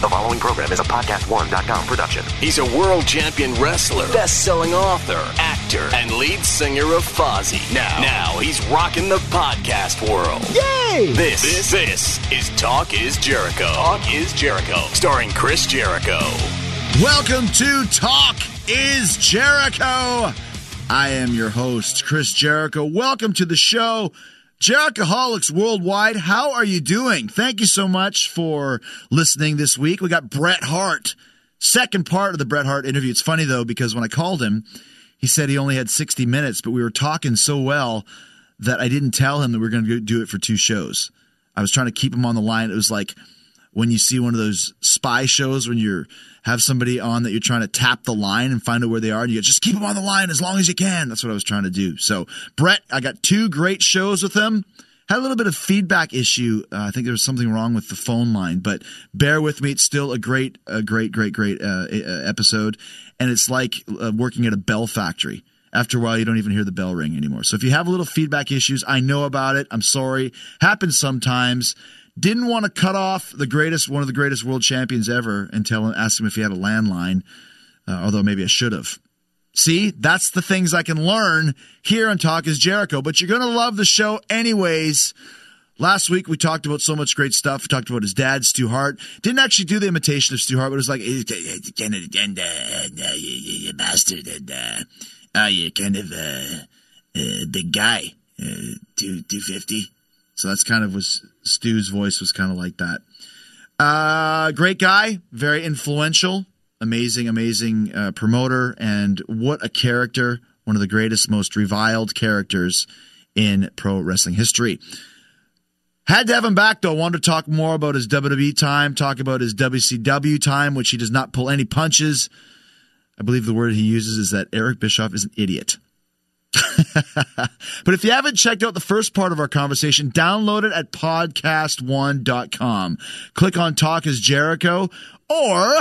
The following program is a podcast1.com production. He's a world champion wrestler, best-selling author, actor, and lead singer of Fozzy. Now, now he's rocking the podcast world. Yay! This, this, this is Talk is Jericho. Talk is Jericho, starring Chris Jericho. Welcome to Talk is Jericho. I am your host, Chris Jericho. Welcome to the show. Jerichoholics Worldwide, how are you doing? Thank you so much for listening this week. We got Bret Hart, second part of the Bret Hart interview. It's funny though, because when I called him, he said he only had 60 minutes, but we were talking so well that I didn't tell him that we were going to do it for two shows. I was trying to keep him on the line. It was like when you see one of those spy shows when you have somebody on that you're trying to tap the line and find out where they are and you go, just keep them on the line as long as you can. That's what I was trying to do. So Bret, I got two great shows with him. Had a little bit of feedback issue. Uh, I think there was something wrong with the phone line, but bear with me. It's still a great, a great, great, great uh, episode, and it's like uh, working at a bell factory. After a while, you don't even hear the bell ring anymore. So if you have a little feedback issues, I know about it. I'm sorry. Happens sometimes. Didn't want to cut off the greatest, one of the greatest world champions ever, and tell him, ask him if he had a landline. Uh, although maybe I should have. See, that's the things I can learn here on Talk is Jericho. But you're going to love the show anyways. Last week we talked about so much great stuff. We talked about his dad, Stu Hart. Didn't actually do the imitation of Stu Hart, but it was like, you bastard, uh, oh, you're kind of a, big guy, uh, two two fifty. So that's kind of was Stu's voice was kind of like that. Uh, great guy, very influential, amazing, amazing uh, promoter, and what a character! One of the greatest, most reviled characters in pro wrestling history. Had to have him back though. Wanted to talk more about his WWE time, talk about his WCW time, which he does not pull any punches. I believe the word he uses is that Eric Bischoff is an idiot. but if you haven't checked out the first part of our conversation, download it at podcast1.com. Click on Talk is Jericho, or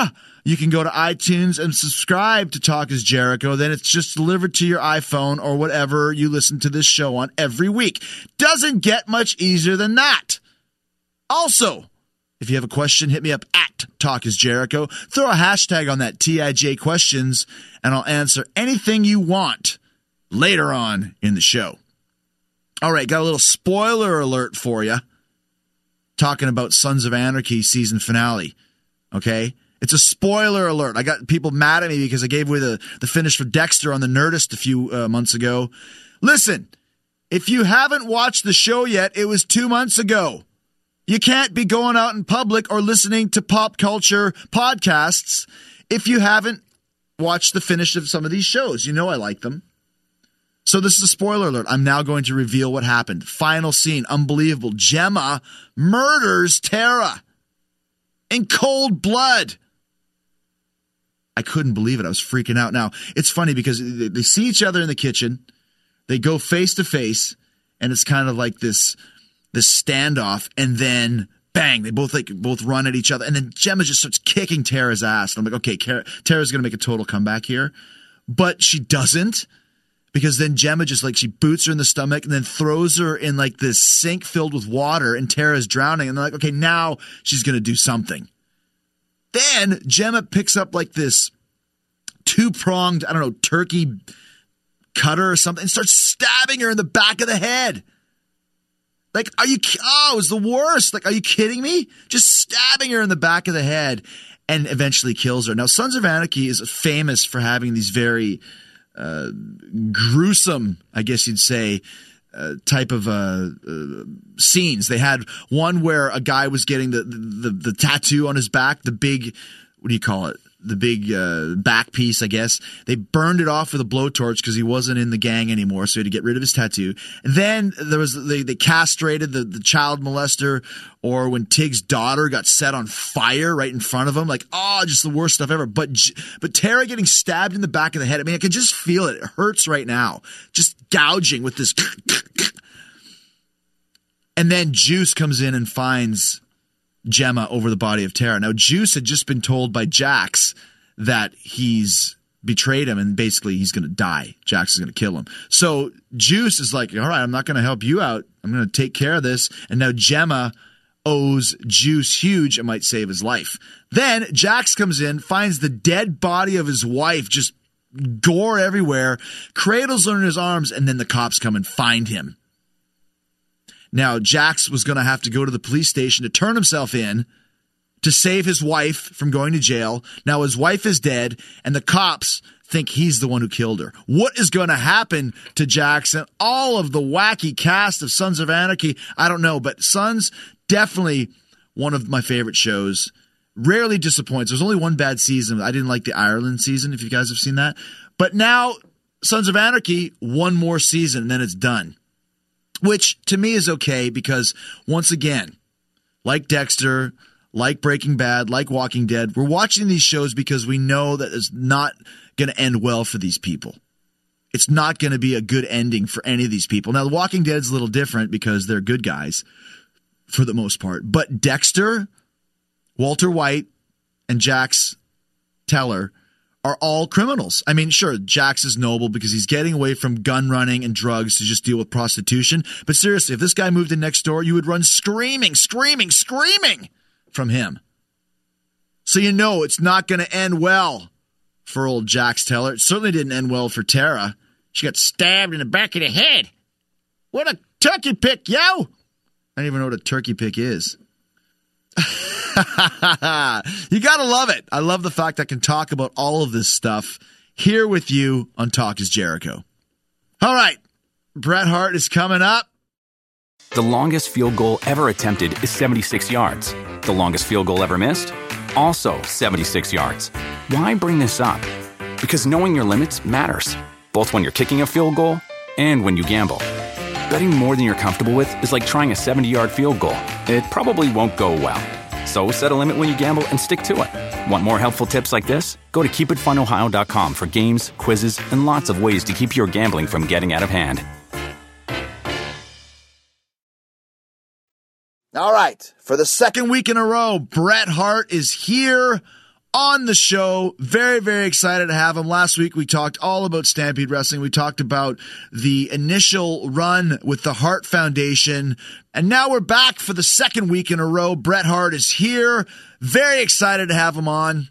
you can go to iTunes and subscribe to Talk is Jericho. Then it's just delivered to your iPhone or whatever you listen to this show on every week. Doesn't get much easier than that. Also, if you have a question, hit me up at Talk is Jericho. Throw a hashtag on that TIJ questions, and I'll answer anything you want later on in the show. All right, got a little spoiler alert for you. Talking about Sons of Anarchy season finale. Okay? It's a spoiler alert. I got people mad at me because I gave away the, the finish for Dexter on the Nerdist a few uh, months ago. Listen, if you haven't watched the show yet, it was two months ago. You can't be going out in public or listening to pop culture podcasts if you haven't watched the finish of some of these shows. You know I like them. So this is a spoiler alert. I'm now going to reveal what happened. Final scene, unbelievable. Gemma murders Tara in cold blood. I couldn't believe it. I was freaking out. Now, it's funny because they see each other in the kitchen. They go face to face and it's kind of like this this standoff and then bang, they both like both run at each other and then Gemma just starts kicking Tara's ass. And I'm like, okay, Tara's going to make a total comeback here. But she doesn't because then Gemma just like she boots her in the stomach and then throws her in like this sink filled with water and Tara's drowning and they're like, okay, now she's gonna do something. Then Gemma picks up like this two pronged, I don't know, turkey cutter or something and starts stabbing her in the back of the head. Like, are you? Oh, it was the worst. Like, are you kidding me? Just stabbing her in the back of the head and eventually kills her. Now, Sons of Anarchy is famous for having these very uh, gruesome, I guess you'd say, uh, type of uh, uh, scenes. They had one where a guy was getting the, the the tattoo on his back, the big, what do you call it? The big uh, back piece, I guess. They burned it off with a blowtorch because he wasn't in the gang anymore, so he had to get rid of his tattoo. And then there was they, they castrated the, the child molester, or when Tig's daughter got set on fire right in front of him, like oh, just the worst stuff ever. But but Tara getting stabbed in the back of the head. I mean, I can just feel it. It hurts right now. Just gouging with this. and then Juice comes in and finds Gemma over the body of Tara. Now, Juice had just been told by Jax that he's betrayed him and basically he's going to die. Jax is going to kill him. So Juice is like, all right, I'm not going to help you out. I'm going to take care of this. And now Gemma owes Juice huge and might save his life. Then Jax comes in, finds the dead body of his wife just gore everywhere, cradles her in his arms, and then the cops come and find him. Now, Jax was going to have to go to the police station to turn himself in to save his wife from going to jail. Now, his wife is dead, and the cops think he's the one who killed her. What is going to happen to Jackson? All of the wacky cast of Sons of Anarchy, I don't know, but Sons definitely one of my favorite shows. Rarely disappoints. There's only one bad season. I didn't like the Ireland season, if you guys have seen that. But now, Sons of Anarchy, one more season, and then it's done which to me is okay because once again, like Dexter, like Breaking Bad, like Walking Dead, we're watching these shows because we know that it's not going to end well for these people. It's not going to be a good ending for any of these people. Now, The Walking Dead is a little different because they're good guys for the most part. But Dexter, Walter White, and Jax Teller are all criminals. I mean, sure, Jax is noble because he's getting away from gun running and drugs to just deal with prostitution. But seriously, if this guy moved in next door, you would run screaming, screaming, screaming from him. So you know it's not going to end well for old Jax Teller. It certainly didn't end well for Tara. She got stabbed in the back of the head. What a turkey pick, yo! I don't even know what a turkey pick is. you got to love it. I love the fact I can talk about all of this stuff here with you on Talk is Jericho. All right. Bret Hart is coming up. The longest field goal ever attempted is 76 yards. The longest field goal ever missed? Also 76 yards. Why bring this up? Because knowing your limits matters, both when you're kicking a field goal and when you gamble. Betting more than you're comfortable with is like trying a 70 yard field goal, it probably won't go well. So set a limit when you gamble and stick to it. Want more helpful tips like this? Go to keepitfunohio.com for games, quizzes, and lots of ways to keep your gambling from getting out of hand. All right. For the second week in a row, Bret Hart is here on the show. Very, very excited to have him. Last week we talked all about Stampede Wrestling. We talked about the initial run with the Hart Foundation. And now we're back for the second week in a row. Bret Hart is here. Very excited to have him on.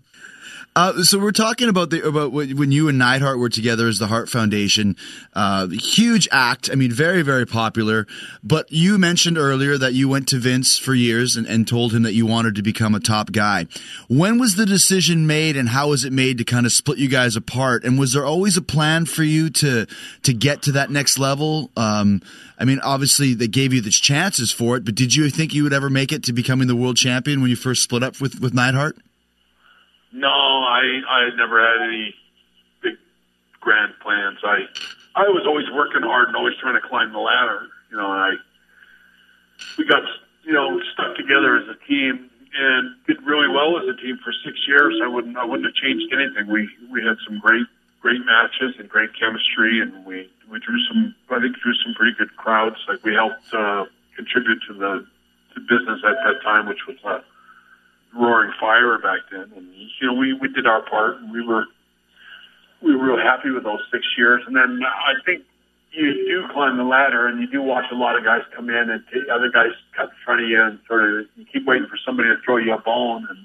Uh, so we're talking about the about when you and Neidhart were together as the Hart Foundation. Uh, huge act. I mean, very very popular. But you mentioned earlier that you went to Vince for years and, and told him that you wanted to become a top guy. When was the decision made, and how was it made to kind of split you guys apart? And was there always a plan for you to to get to that next level? Um, I mean, obviously they gave you the chances for it, but did you think you would ever make it to becoming the world champion when you first split up with with Neidhart? No, I I never had any big grand plans. I I was always working hard and always trying to climb the ladder. You know, and I we got you know stuck together as a team and did really well as a team for six years. I wouldn't I wouldn't have changed anything. We we had some great great matches and great chemistry, and we we drew some I think drew some pretty good crowds. Like we helped uh, contribute to the to business at that time, which was. Uh, roaring fire back then. And you know, we we did our part, and we were we were real happy with those six years. And then I think you do climb the ladder, and you do watch a lot of guys come in, and t- other guys cut in front of you, and sort of you keep waiting for somebody to throw you a bone. And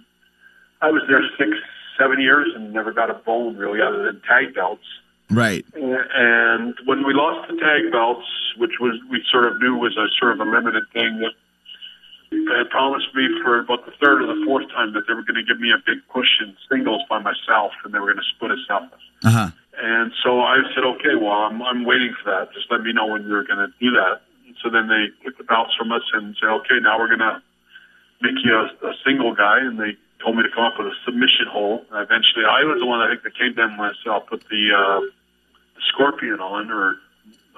I was there six, seven years, and never got a bone really, other than tag belts. Right. And when we lost the tag belts, which was we sort of knew was a sort of a limited thing, that they had promised me for about the third or the fourth time that they were going to give me a big push in singles by myself, and they were going to split us up. Uh huh. And so I said, okay, well, I'm, I'm waiting for that. Just let me know when you're going to do that. And so then they took the belts from us and said, okay, now we're going to make you a, a single guy. And they told me to come up with a submission hole. And eventually, I was the one I think that came down I'll put the, uh, the scorpion on or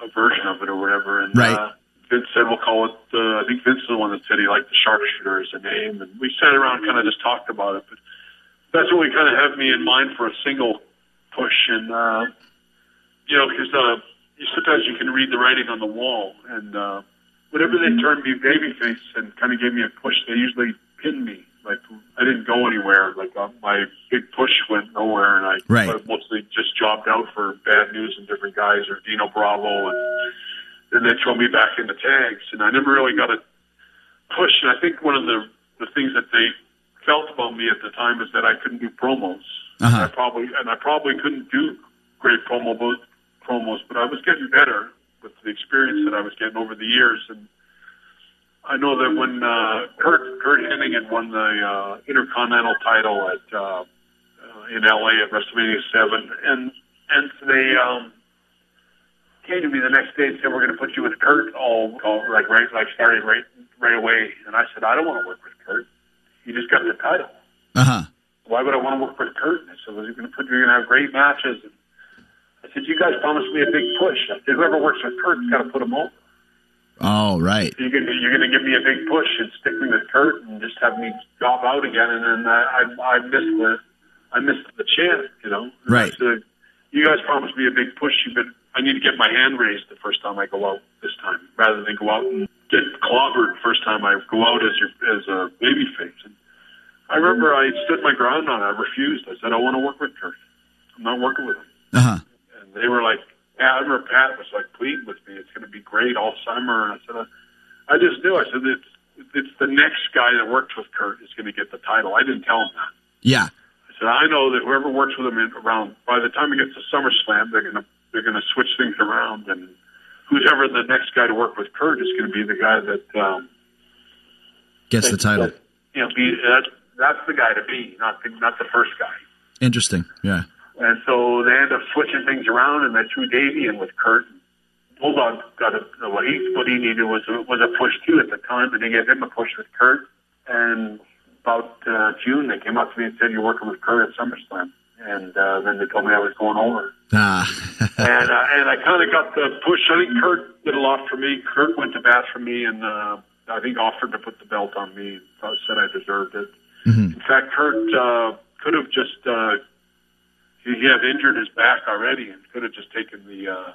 a version of it or whatever. And, Right. uh, Vince said we'll call it. Uh, I think Vince is the one that said he liked the sharpshooter as a name, and we sat around, kind of just talked about it. But that's what we kind of have me in mind for a single push, and uh, you know, because uh, you, sometimes you can read the writing on the wall, and uh, whenever they turned me babyface and kind of gave me a push, they usually pinned me. Like I didn't go anywhere. Like uh, my big push went nowhere, and I Right. Mostly just jobbed out for bad news and different guys or Dino Bravo, and then they throw me back into tags, and I never really got a push. And I think one of the the things that they felt about me at the time is that I couldn't do promos. Uh-huh. I probably and I probably couldn't do great promo promos, but I was getting better with the experience that I was getting over the years. And I know that when uh, Curt Curt Hennigan won the uh, Intercontinental title at uh, uh, in LA at WrestleMania seven, and and they um, came to me the next day and said, "We're going to put you with Curt." All, all like right, like starting right right away. And I said, "I don't want to work with Curt. He just got the title. Uh huh. Why would I want to work with Curt?" And I said, "Well, you're going to put, you're going to have great matches." And I said, "You guys promised me a big push. I said, whoever works with Curt's got to put him over. Oh, right. You're going to, you're to give me a big push and stick me with Curt and just have me drop out again." And then I, I, I missed the, I missed the chance, you know. Right. Said, you guys promised me a big push. You've been, I need to get my hand raised the first time I go out this time, rather than go out and get clobbered the first time I go out as your as a baby face. And I remember I stood my ground on it. I refused. I said I want to work with Curt. I'm not working with him. Uh huh. And they were like, I remember Pat was like pleading with me. It's going to be great all summer. And I said, I, I just knew. I said it's it's the next guy that worked with Curt is going to get the title. I didn't tell him that. Yeah. I said, I know that whoever works with him in, around by the time he gets to SummerSlam, they're gonna they're gonna switch things around, and whoever the next guy to work with Curt is going to be the guy that um, Gets the title. that, you know, be that's that's the guy to be, not the, not the first guy. Interesting. Yeah. And so they end up switching things around, and they threw Davey in with Curt. Bulldog got a what he what he needed was a, was a push too at the time, and they gave him a push with Curt. And about uh, June, they came up to me and said, "You're working with Curt at SummerSlam." And uh, then they told me I was going over, Ah. and uh, and I kind of got the push. I think Curt did a lot for me. Curt went to bat for me, and uh, I think offered to put the belt on me. uh, Said I deserved it. In fact, Curt uh, could have just uh, he, he had injured his back already, and could have just taken the uh,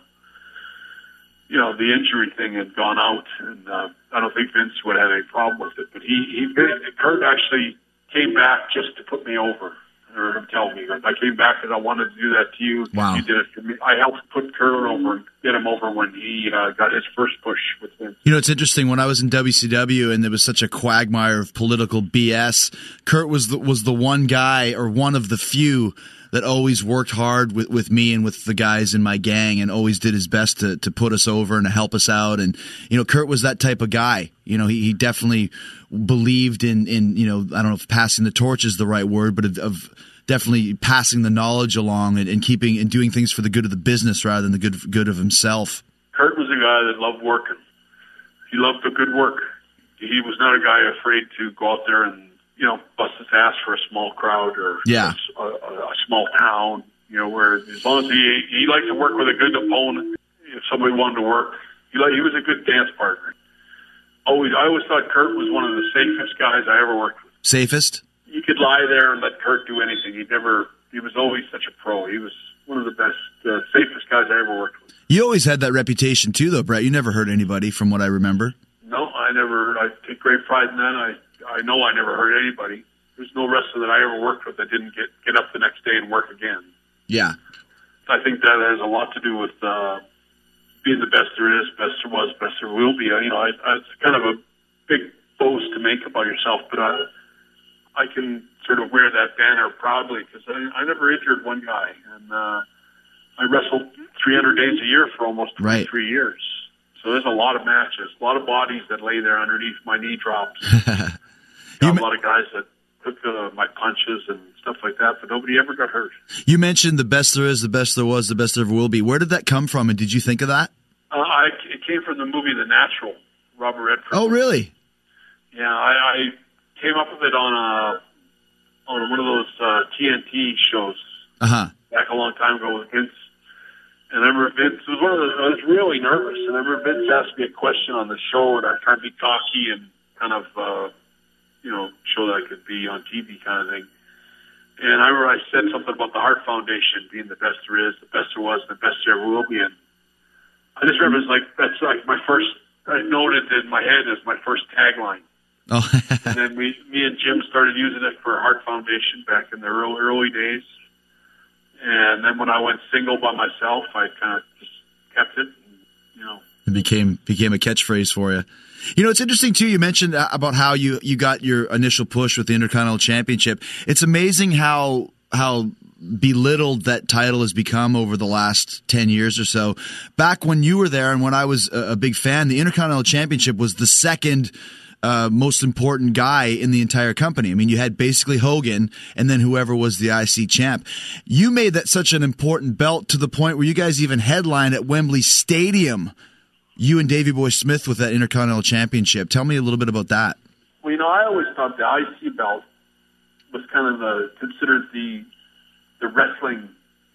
you know the injury thing and gone out. And uh, I don't think Vince would have any problem with it. But he he Curt actually came back just to put me over. Heard him tell me I came back because I wanted to do that to you. Wow. You did it for me. I helped put Curt over and get him over when he uh, got his first push with Vince. You know, it's interesting. When I was in WCW and there was such a quagmire of political BS, Curt was the, was the one guy or one of the few that always worked hard with, with me and with the guys in my gang and always did his best to, to put us over and to help us out. And, you know, Curt was that type of guy. You know, he, he definitely believed in, in, you know, I don't know if passing the torch is the right word, but of, of definitely passing the knowledge along and, and keeping and doing things for the good of the business rather than the good, good of himself. Curt was a guy that loved working. He loved the good work. He was not a guy afraid to go out there and you know bust his ass for a small crowd or Yeah. a, a, a small town. You know, where as long as he he liked to work with a good opponent, if somebody wanted to work, he like he was a good dance partner. Always, I always thought Curt was one of the safest guys I ever worked with. Safest? You could lie there and let Curt do anything. He never. He was always such a pro. He was one of the best, uh, safest guys I ever worked with. You always had that reputation too, though, Bret. You never hurt anybody, from what I remember. No, I never. I take great pride in that. I I know I never hurt anybody. There's no wrestler that I ever worked with that didn't get get up the next day and work again. Yeah, I think that has a lot to do with uh, being the best there is, best there was, best there will be. You know, I, I, it's kind of a big boast to make about yourself, but I I can sort of wear that banner proudly because I, I never injured one guy, and uh, I wrestled 300 days a year for almost Right. three years. So there's a lot of matches, a lot of bodies that lay there underneath my knee drops. Got a lot of guys that took uh, my punches and stuff like that, but nobody ever got hurt. You mentioned the best there is, the best there was, the best there ever will be. Where did that come from, and did you think of that? Uh, I, it came from the movie The Natural, Robert Redford. Oh, really? Yeah, I, I came up with it on a on one of those uh, TNT shows Uh huh. back a long time ago with Vince. And I remember Vince was one of those. I was really nervous, and I remember Vince asked me a question on the show, and I tried to be cocky and kind of, uh, you know, show that I could be on TV, kind of thing. And I remember I said something about the Hart Foundation being the best there is, the best there was, the best there ever will be. And I just remember it's like that's like my first. I noted in my head as my first tagline. Oh, And then we, me and Jim started using it for Hart Foundation back in the early, early days. And then when I went single by myself, I kind of just kept it. And, you know, it became became a catchphrase for you. You know, it's interesting too. You mentioned uh, about how you you got your initial push with the Intercontinental Championship. It's amazing how how belittled that title has become over the last 10 years or so. Back when you were there and when I was a, big fan, the Intercontinental Championship was the second uh, most important guy in the entire company. I mean, you had basically Hogan and then whoever was the IC champ. You made that such an important belt to the point where you guys even headlined at Wembley Stadium. You and Davey Boy Smith with that Intercontinental Championship. Tell me a little bit about that. well, you know, I always thought the IC belt was kind of the considered the the wrestling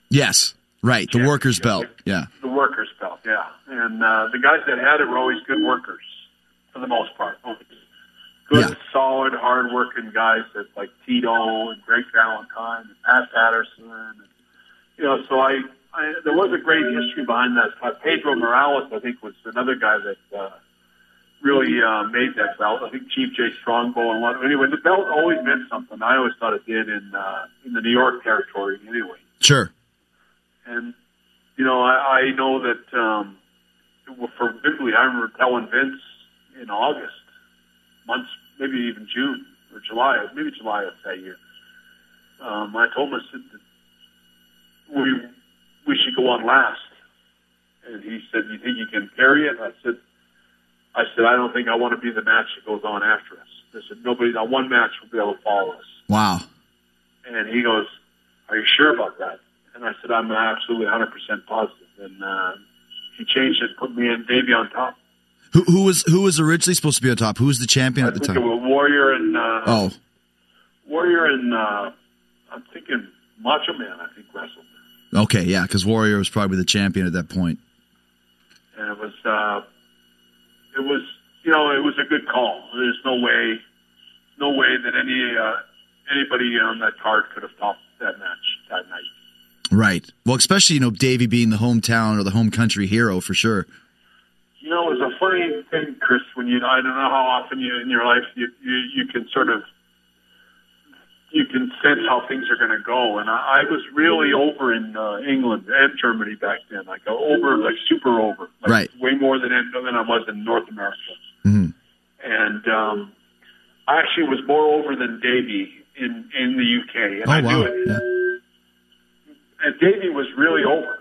Yes, right. The workers' belt. Yeah. the workers' belt, yeah. And uh, the guys that had it were always good workers, for the most part. Good, Yeah. solid, hard-working guys that like Tito and Greg Valentine and Pat Patterson. And, you know, so I, I there was a great history behind that. Uh, Pedro Morales, I think, was another guy that uh, really uh, made that belt. I think Chief Jay Strongbow and one. Anyway, the belt always meant something. I always thought it did in uh, in the New York territory. Anyway. Sure. And you know, I, I know that um, for Wembley, I remember telling Vince in August, months, maybe even June or July, maybe July of that year. Um, I told him I said that we we should go on last, and he said, "You think you can carry it?" I said, "I said I don't think I want to be the match that goes on after us." I said, "Nobody, not one match will be able to follow us." Wow. And he goes, "Are you sure about that?" And I said, "I'm absolutely 100 percent positive." And uh, he changed it, put me and Davey on top. Who, who was who was originally supposed to be on top? Who was the champion I at the think it time? was Warrior and uh, Oh, Warrior and uh, I'm thinking Macho Man. I think wrestled, okay, yeah, because Warrior was probably the champion at that point. and it was uh, it was you know it was a good call. There's no way, no way that any uh, anybody on that card could have topped that match that night. Right. Well, especially you know Davey being the hometown or the home country hero for sure. You know, it was a funny thing, Chris. When you, I don't know how often you in your life you you, you can sort of you can sense how things are going to go. And I, I was really over in uh, England and Germany back then, like uh, over, like super over, like Right. way more than than I was in North America. Mhm. And um, I actually was more over than Davey in in the UK, and Oh I knew it. Yeah. And Davey was really over.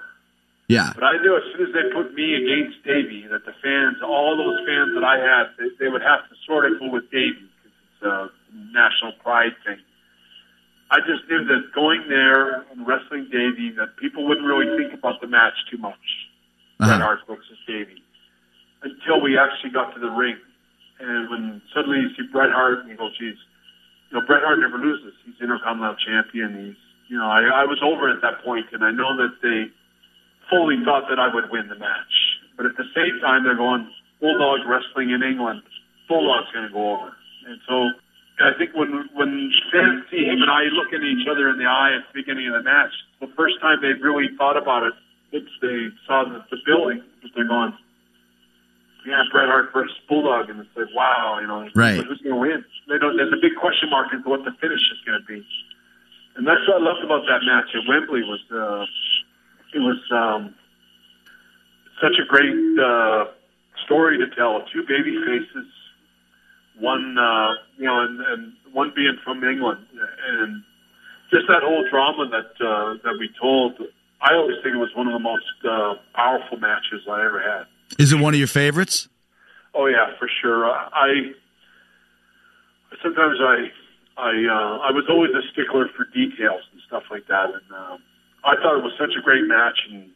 Yeah. But I knew as soon as they put me against Davey, that the fans, all those fans that I had, they, they would have to sort of go with Davey because it's a national pride thing. I just knew that going there and wrestling Davey, that people wouldn't really think about the match too much. Bret Uh-huh. Hart versus Davey, until we actually got to the ring, and when suddenly you see Bret Hart and you go, "Geez, you know Bret Hart never loses. He's Intercontinental Champion. He's, you know, I, I was over at that point, and I know that they." fully thought that I would win the match. But at the same time, they're going Bulldog wrestling in England. Bulldog's going to go over. And so I think when when fans see him and I looking at each other in the eye at the beginning of the match, the first time they've really thought about it, it's they saw the, the building, but they're going, yeah, Bret Hart versus Bulldog, and it's like, wow, you know, Right. who's going to win? They don't. There's a big question mark into what the finish is going to be. And that's what I loved about that match at Wembley was uh, it was um, such a great uh, story to tell. Two baby faces, one uh, you know, and, and one being from England, and just that whole drama that uh, that we told. I always think it was one of the most uh, powerful matches I ever had. Is it one of your favorites? Oh yeah, for sure. I sometimes I I uh, I was always a stickler for details and stuff like that, and um, I thought it was such a great match, and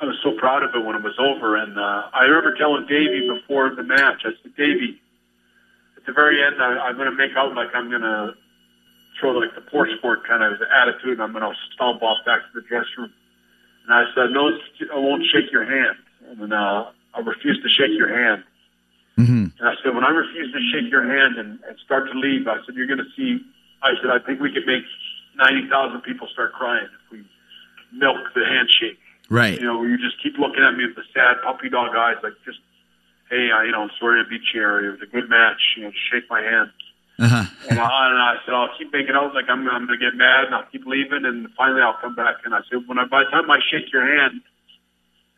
I was so proud of it when it was over. And uh, I remember telling Davey before the match, I said, Davey, the very end, I, I'm going to make out like I'm going to throw like the poor sport kind of attitude, and I'm going to stomp off back to the dressing room. And I said, no, I won't shake your hand. And uh, I refuse to shake your hand. Mm-hmm. And I said, when I refuse to shake your hand and, and start to leave, I said, you're going to see. I said, I think we could make ninety thousand people start crying if we milk the handshake. Right. You know, where you just keep looking at me with the sad puppy dog eyes, like just, hey, I, you know, I'm sorry to beat you. or It was a good match. You know, just shake my hand. Uh-huh. And I, and I said, I'll keep making out like I'm, I'm going to get mad, and I'll keep leaving, and finally I'll come back. And I said, when I, by the time I shake your hand,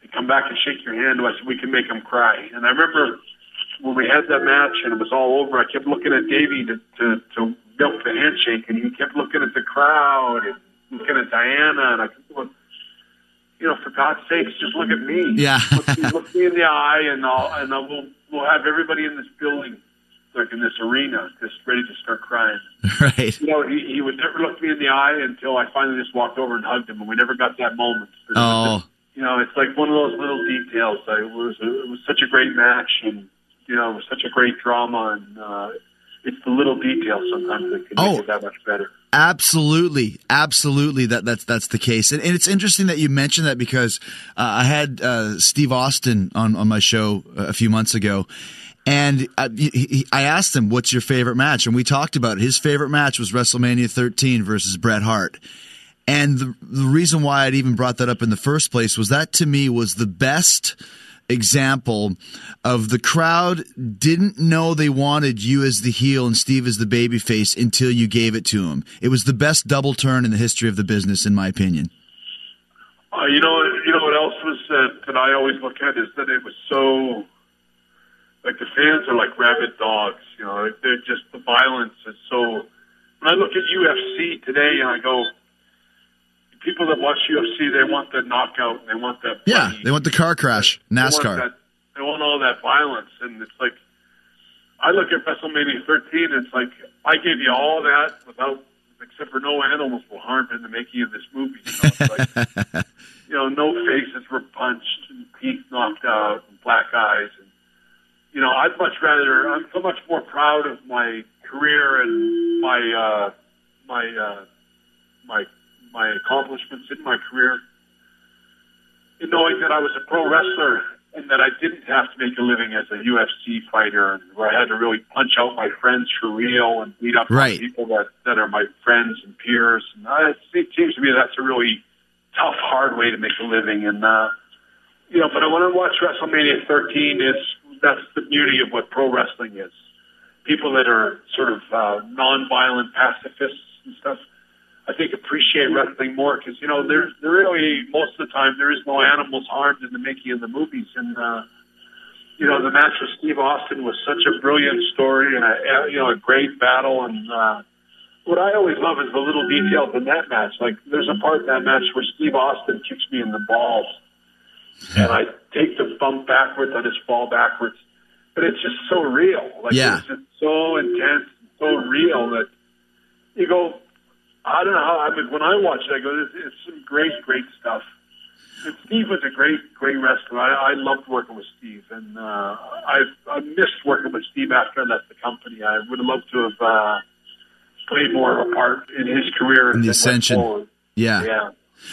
and come back and shake your hand, I said, we can make them cry. And I remember when we had that match and it was all over, I kept looking at Davey to, to, to milk the handshake, and he kept looking at the crowd and looking at Diana, and I kept going, you know, for God's sakes, just look at me. Yeah. look, me, look me in the eye, and I'll and I'll, we'll we'll have everybody in this building, like in this arena, just ready to start crying. Right. You know, he, he would never look me in the eye until I finally just walked over and hugged him, and we never got that moment. Oh. just- you know, it's like one of those little details. I, it was it was such a great match, and you know, it was such a great drama, and uh, it's the little details sometimes that can Oh. make it that much better. Absolutely, absolutely. That that's that's the case, and, and it's interesting that you mentioned that because uh, I had uh, Steve Austin on on my show a few months ago, and I, he, he- I asked him, "What's your favorite match?" And we talked about it. His favorite match was WrestleMania 13 versus Bret Hart. And the, the reason why I'd even brought that up in the first place was that to me was the best example of the crowd didn't know they wanted you as the heel and Steve as the babyface until you gave it to him. It was the best double turn in the history of the business, in my opinion. Uh, you know, you know what else was that, that I always look at is that it was so like the fans are like rabid dogs. You know, they're just the violence is so. When I look at UFC today, and I go, people that watch UFC, they want the knockout, they want that. Yeah, they want the car crash, they want NASCAR. that- They want all that violence, and it's like I look at WrestleMania 13. It's like I gave you all that without, except for no animals were harmed in the making of this movie. You know, it's like, you know no faces were punched and teeth knocked out and black eyes. And you know, I'd much rather. I'm so much more proud of my career and my uh, my uh, my my accomplishments in my career in knowing that I was a pro wrestler and that I didn't have to make a living as a UFC fighter, where I had to really punch out my friends for real and beat up Right. people that that are my friends and peers. And uh, it seems to me that's a really tough, hard way to make a living. And uh, you know, but when I watch WrestleMania 13, it's that's the beauty of what pro wrestling is. People that are sort of uh, non-violent pacifists and stuff. I think appreciate wrestling more because you know there's there really most of the time there is no animals harmed in the making of the movies. And uh, you know the match with Steve Austin was such a brilliant story and a you know a great battle. And uh, what I always love is the little details in that match. Like there's a part in that match where Steve Austin kicks me in the balls. And I take the bump backwards I just fall backwards. But it's just so real. Like Yeah. it's just so intense so real that you go I don't know how. I mean, when I watch it, I go, "It's, it's some great, great stuff." And Steve was a great, great wrestler. I, I loved working with Steve, and uh, I I missed working with Steve after I left the company. I would have loved to have uh, played more of a part in his career In the ascension. Yeah. Yeah.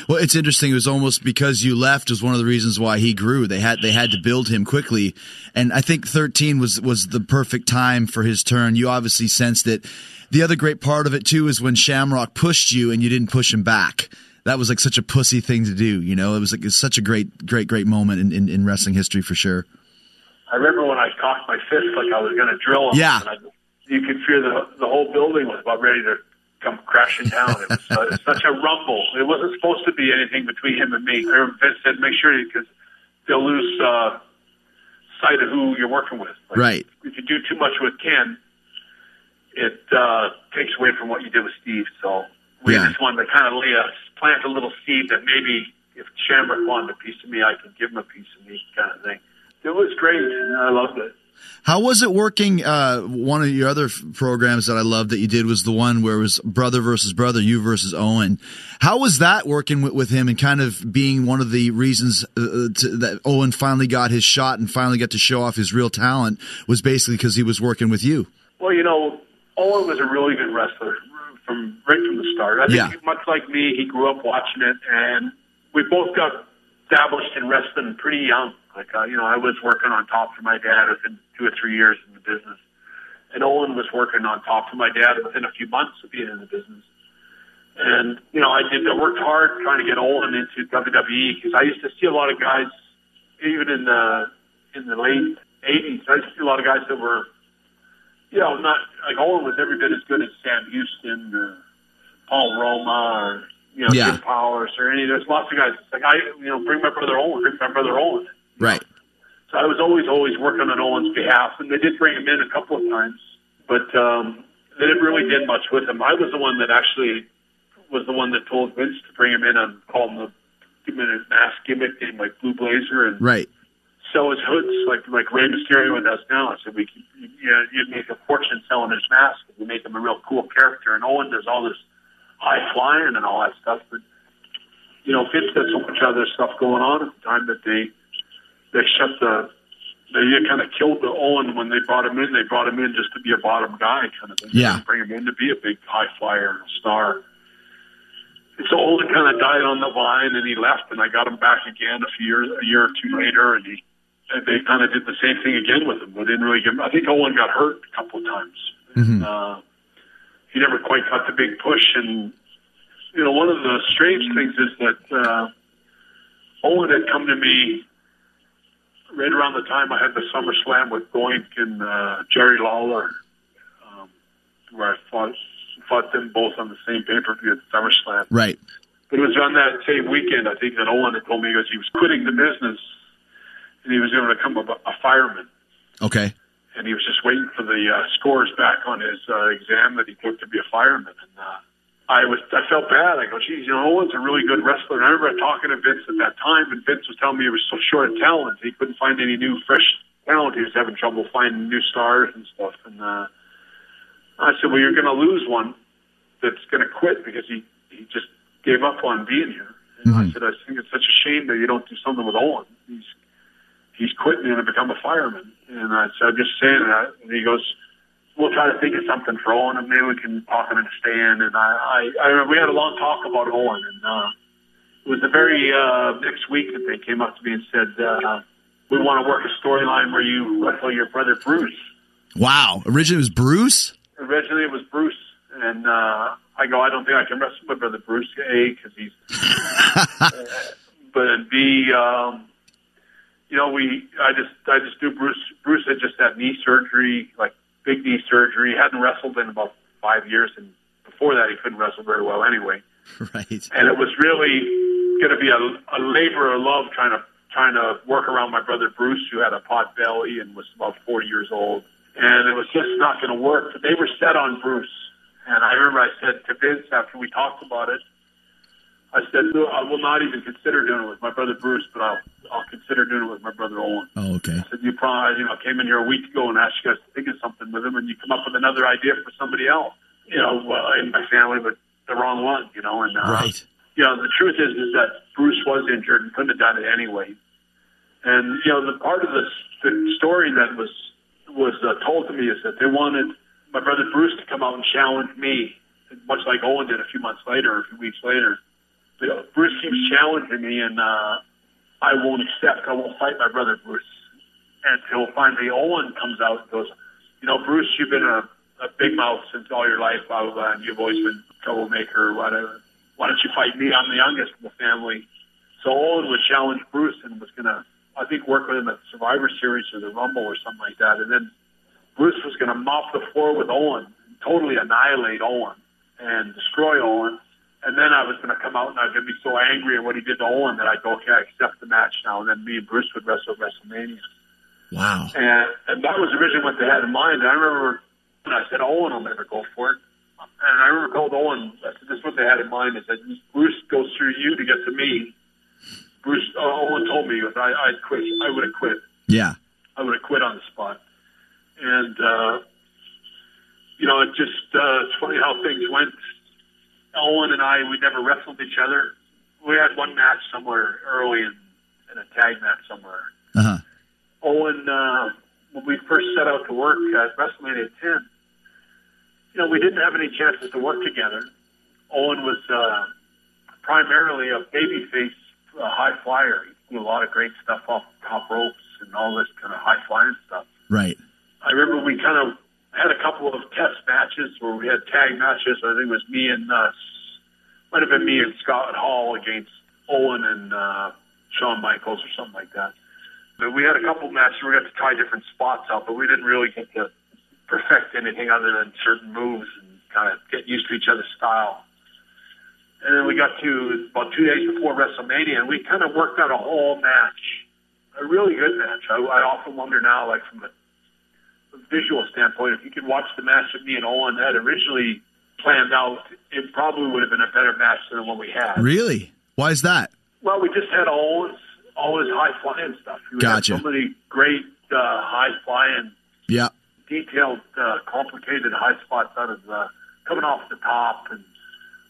Well, it's interesting. It was almost because you left was one of the reasons why he grew. They had they had to build him quickly, and I think 13 was was the perfect time for his turn. You obviously sensed it. The other great part of it too is when Shamrock pushed you and you didn't push him back. That was like such a pussy thing to do. You know, it was like it's such a great, great, great moment in, in, in wrestling history for sure. I remember when I cocked my fist like I was going to drill him. Yeah. And I, you could fear the the whole building was about ready to come crashing down. It was uh, such a rumble. It wasn't supposed to be anything between him and me. I remember Vince said, "Make sure because they'll lose uh, sight of who you're working with." Like, Right. If you do too much with Ken, it uh, takes away from what you did with Steve. So We Yeah. just wanted to kind of lay a plant a little seed that maybe if Shamrock wanted a piece of me, I could give him a piece of me, kind of thing. It was great. and I loved it. How was it working? Uh, one of your other f- programs that I loved that you did was the one where it was brother versus brother, you versus Owen. How was that working with, with him and kind of being one of the reasons uh, to, that Owen finally got his shot and finally got to show off his real talent was basically because he was working with you. Well, you know, Owen was a really good wrestler from right from the start. I think Yeah. much like me, he grew up watching it, and we both got established in wrestling pretty young. Like, uh, you know, I was working on top for my dad within two or three years in the business, and Owen was working on top for my dad within a few months of being in the business. And you know, I did. I worked hard trying to get Owen into WWE because I used to see a lot of guys, even in the in the late '80s. I used to see a lot of guys that were you know, not like Owen was every bit as good as Sam Houston or Paul Roma or you know Yeah. Jim Powers or any. There's lots of guys. Like I, you know, bring my brother Owen, bring my brother Owen. Right. So I was always always working on Owen's behalf, and they did bring him in a couple of times, but um, they didn't really did much with him. I was the one that actually was the one that told Vince to bring him in and call him the give him a mask gimmick named like Blue Blazer and Right. sell his hoods like like Rey Mysterio does now. I said we could, you know, you'd make a fortune selling his mask. You make him a real cool character. And Owen does all this high flying and all that stuff, but you know, Vince had so much other stuff going on at the time that they they shut the they kind of killed the Owen when they brought him in. They brought him in just to be a bottom guy kind of thing. Yeah. bring him in to be a big high flyer and star. And so Owen kind of died on the vine, and he left, and I got him back again a few years, a year or two later, and he and they kind of did the same thing again with him. They didn't really give him. I think Owen got hurt a couple of times. Mhm. Uh, he never quite got the big push, and you know, one of the strange things is that uh, Owen had come to me right around the time I had the SummerSlam with Doink and uh, Jerry Lawler, um, where I fought fought them both on the same pay per view at SummerSlam. Right. But it was on that same weekend, I think, that Owen had told me because he was quitting the business and he was going to become a, a fireman. Okay. And he was just waiting for the uh, scores back on his uh, exam that he took to be a fireman. And uh, I was, I felt bad. I go, geez, you know, Owen's a really good wrestler. And I remember talking to Vince at that time, and Vince was telling me he was so short of talent. He couldn't find any new, fresh talent. He was having trouble finding new stars and stuff. And uh, I said, well, you're going to lose one that's going to quit because he, he just gave up on being here. And I said, I think it's such a shame that you don't do something with Owen. He's he's quitting and become a fireman. And I said, I'm just saying that. And he goes, we'll try to think of something for Owen, and maybe we can talk him into staying. And I, I, I remember we had a long talk about Owen, and uh, it was the very uh, next week that they came up to me and said, uh, we want to work a storyline where you wrestle your brother Bruce. Wow. Originally it was Bruce. Originally it was Bruce, and uh, I go, I don't think I can wrestle my brother Bruce. A, because he's, but B, um, you know, we, I just, I just do Bruce. Bruce had just had knee surgery, like big knee surgery. He hadn't wrestled in about five years, and before that, he couldn't wrestle very well anyway. Right. And it was really going to be a, a labor of love trying to trying to work around my brother Bruce, who had a pot belly and was about 40 years old. And it was just not going to work. But they were set on Bruce. And I remember I said to Vince after we talked about it, I said, no, I will not even consider doing it with my brother Bruce, but I'll I'll consider doing it with my brother Owen. Oh, okay. I said, you probably, you know, came in here a week ago and asked you guys to think of something with him, and you come up with another idea for somebody else, you know, well, in my family, but the wrong one, you know, and uh, Right. you know, the truth is, is that Bruce was injured and couldn't have done it anyway. And you know, the part of this the story that was was uh, told to me is that they wanted my brother Bruce to come out and challenge me, much like Owen did a few months later, a few weeks later. Bruce keeps challenging me, and uh, I won't accept. I won't fight my brother Bruce until finally Owen comes out and goes, you know, Bruce, you've been a, a big mouth since all your life, blah blah blah, and you've always been a troublemaker or whatever. Why don't you fight me? I'm the youngest in the family. So Owen would challenge Bruce and was gonna, I think, work with him at Survivor Series or the Rumble or something like that. And then Bruce was gonna mop the floor with Owen, totally annihilate Owen and destroy Owen. And then I was going to come out and I was going to be so angry at what he did to Owen that I'd go, okay, I accept the match now. And then me and Bruce would wrestle at WrestleMania. Wow. And, and that was originally what they had in mind. And I remember when I said Owen will never go for it. And I remember told Owen, I said, this is what they they had in mind is that Bruce goes through you to get to me. Bruce uh, Owen told me if I I'd quit, I would have quit. Yeah. I would have quit on the spot. And uh, you know, it just uh, it's funny how things went. Owen and I, we never wrestled each other. We had one match somewhere early in, in a tag match somewhere. Uh huh. Owen, uh, when we first set out to work at WrestleMania 10, you know, we didn't have any chances to work together. Owen was uh, primarily a babyface a high flyer. He did a lot of great stuff off top ropes and all this kind of high flying stuff. Right. I remember we kind of had a couple of test matches where we had tag matches. I think it was me and uh, might have been me and Scott Hall against Owen and uh, Shawn Michaels or something like that. But we had a couple matches where we got to try different spots out, but we didn't really get to perfect anything other than certain moves and kind of get used to each other's style. And then we got to about two days before WrestleMania, and we kind of worked out a whole match, a really good match. I, I often wonder now, like from a visual standpoint, if you could watch the match that me and Owen had originally planned out, it probably would have been a better match than the one we had. Really? Why is that? Well, we just had all his all his high flying stuff. We Gotcha. so many great uh, high flying, Yeah. detailed, uh, complicated high spots out of uh, coming off the top, and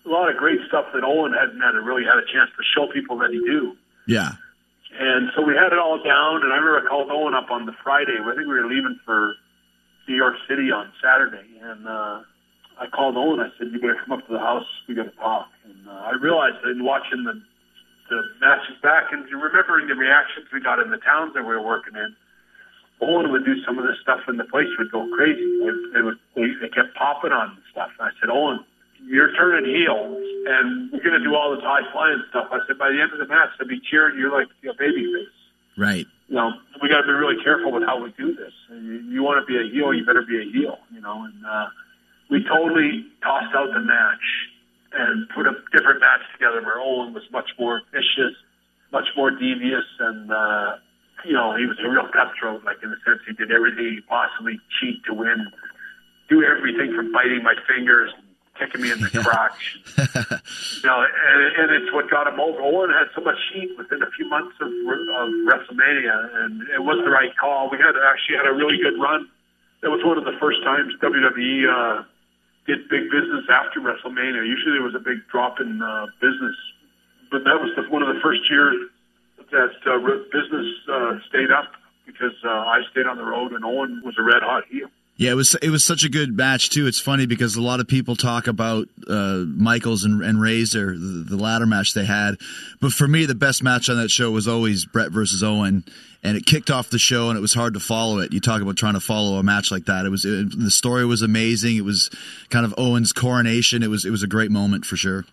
a lot of great stuff that Owen hadn't had really had a chance to show people that he do. Yeah. And so we had it all down, and I remember I called Owen up on the Friday. I think we were leaving for New York City on Saturday, and uh, I called Owen. I said, "You better come up to the house. We got to talk." And uh, I realized in watching the the matches back and remembering the reactions we got in the towns that we were working in, Owen would do some of this stuff, and the place would go crazy. They, they would they, kept popping on and stuff. And I said, Owen, you're turning heel, and we're to do all this high flying stuff. I said, by the end of the match, they'll be cheering you like a baby face. Right. You know, we got to be really careful with how we do this. You, want to be a heel, you better be a heel. You know, and uh, we totally tossed out the match and put a different match together where Owen was much more vicious, much more devious, and uh, you know he was a real cutthroat. Like in the sense he did everything he possibly cheat to win, do everything from biting my fingers, kicking me in the crotch. you know, and, and it's what got him over. Owen had so much heat within a few months of, of WrestleMania, and it was the right call. We had actually had a really good run. It was one of the first times WWE. Uh, did big business after WrestleMania. Usually there was a big drop in uh, business, but that was the, one of the first years that uh, business uh, stayed up because uh, I stayed on the road and Owen was a red hot heel. Yeah, it was it was such a good match too. It's funny because a lot of people talk about uh, Michaels and, and Razor, the, the ladder match they had, but for me, the best match on that show was always Bret versus Owen, and it kicked off the show, and it was hard to follow it. You talk about trying to follow a match like that. It was it, the story was amazing. It was kind of Owen's coronation. It was it was a great moment for sure.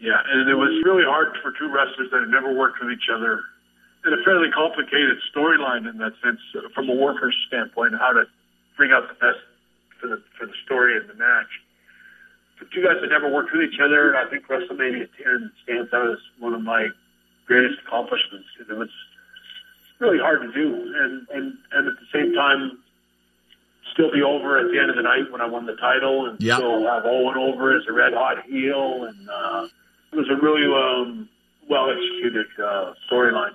Yeah, and it was really hard for two wrestlers that had never worked with each other. And a fairly complicated storyline in that sense, from a worker's standpoint, how to bring out the best for the for the story and the match. For two guys that never worked with each other, I think WrestleMania 10 stands out as one of my greatest accomplishments it was really hard to do, and and and at the same time, still be over at the end of the night when I won the title, and Yeah. still have Owen over as a red hot heel, and uh, it was a really um, well executed uh, storyline.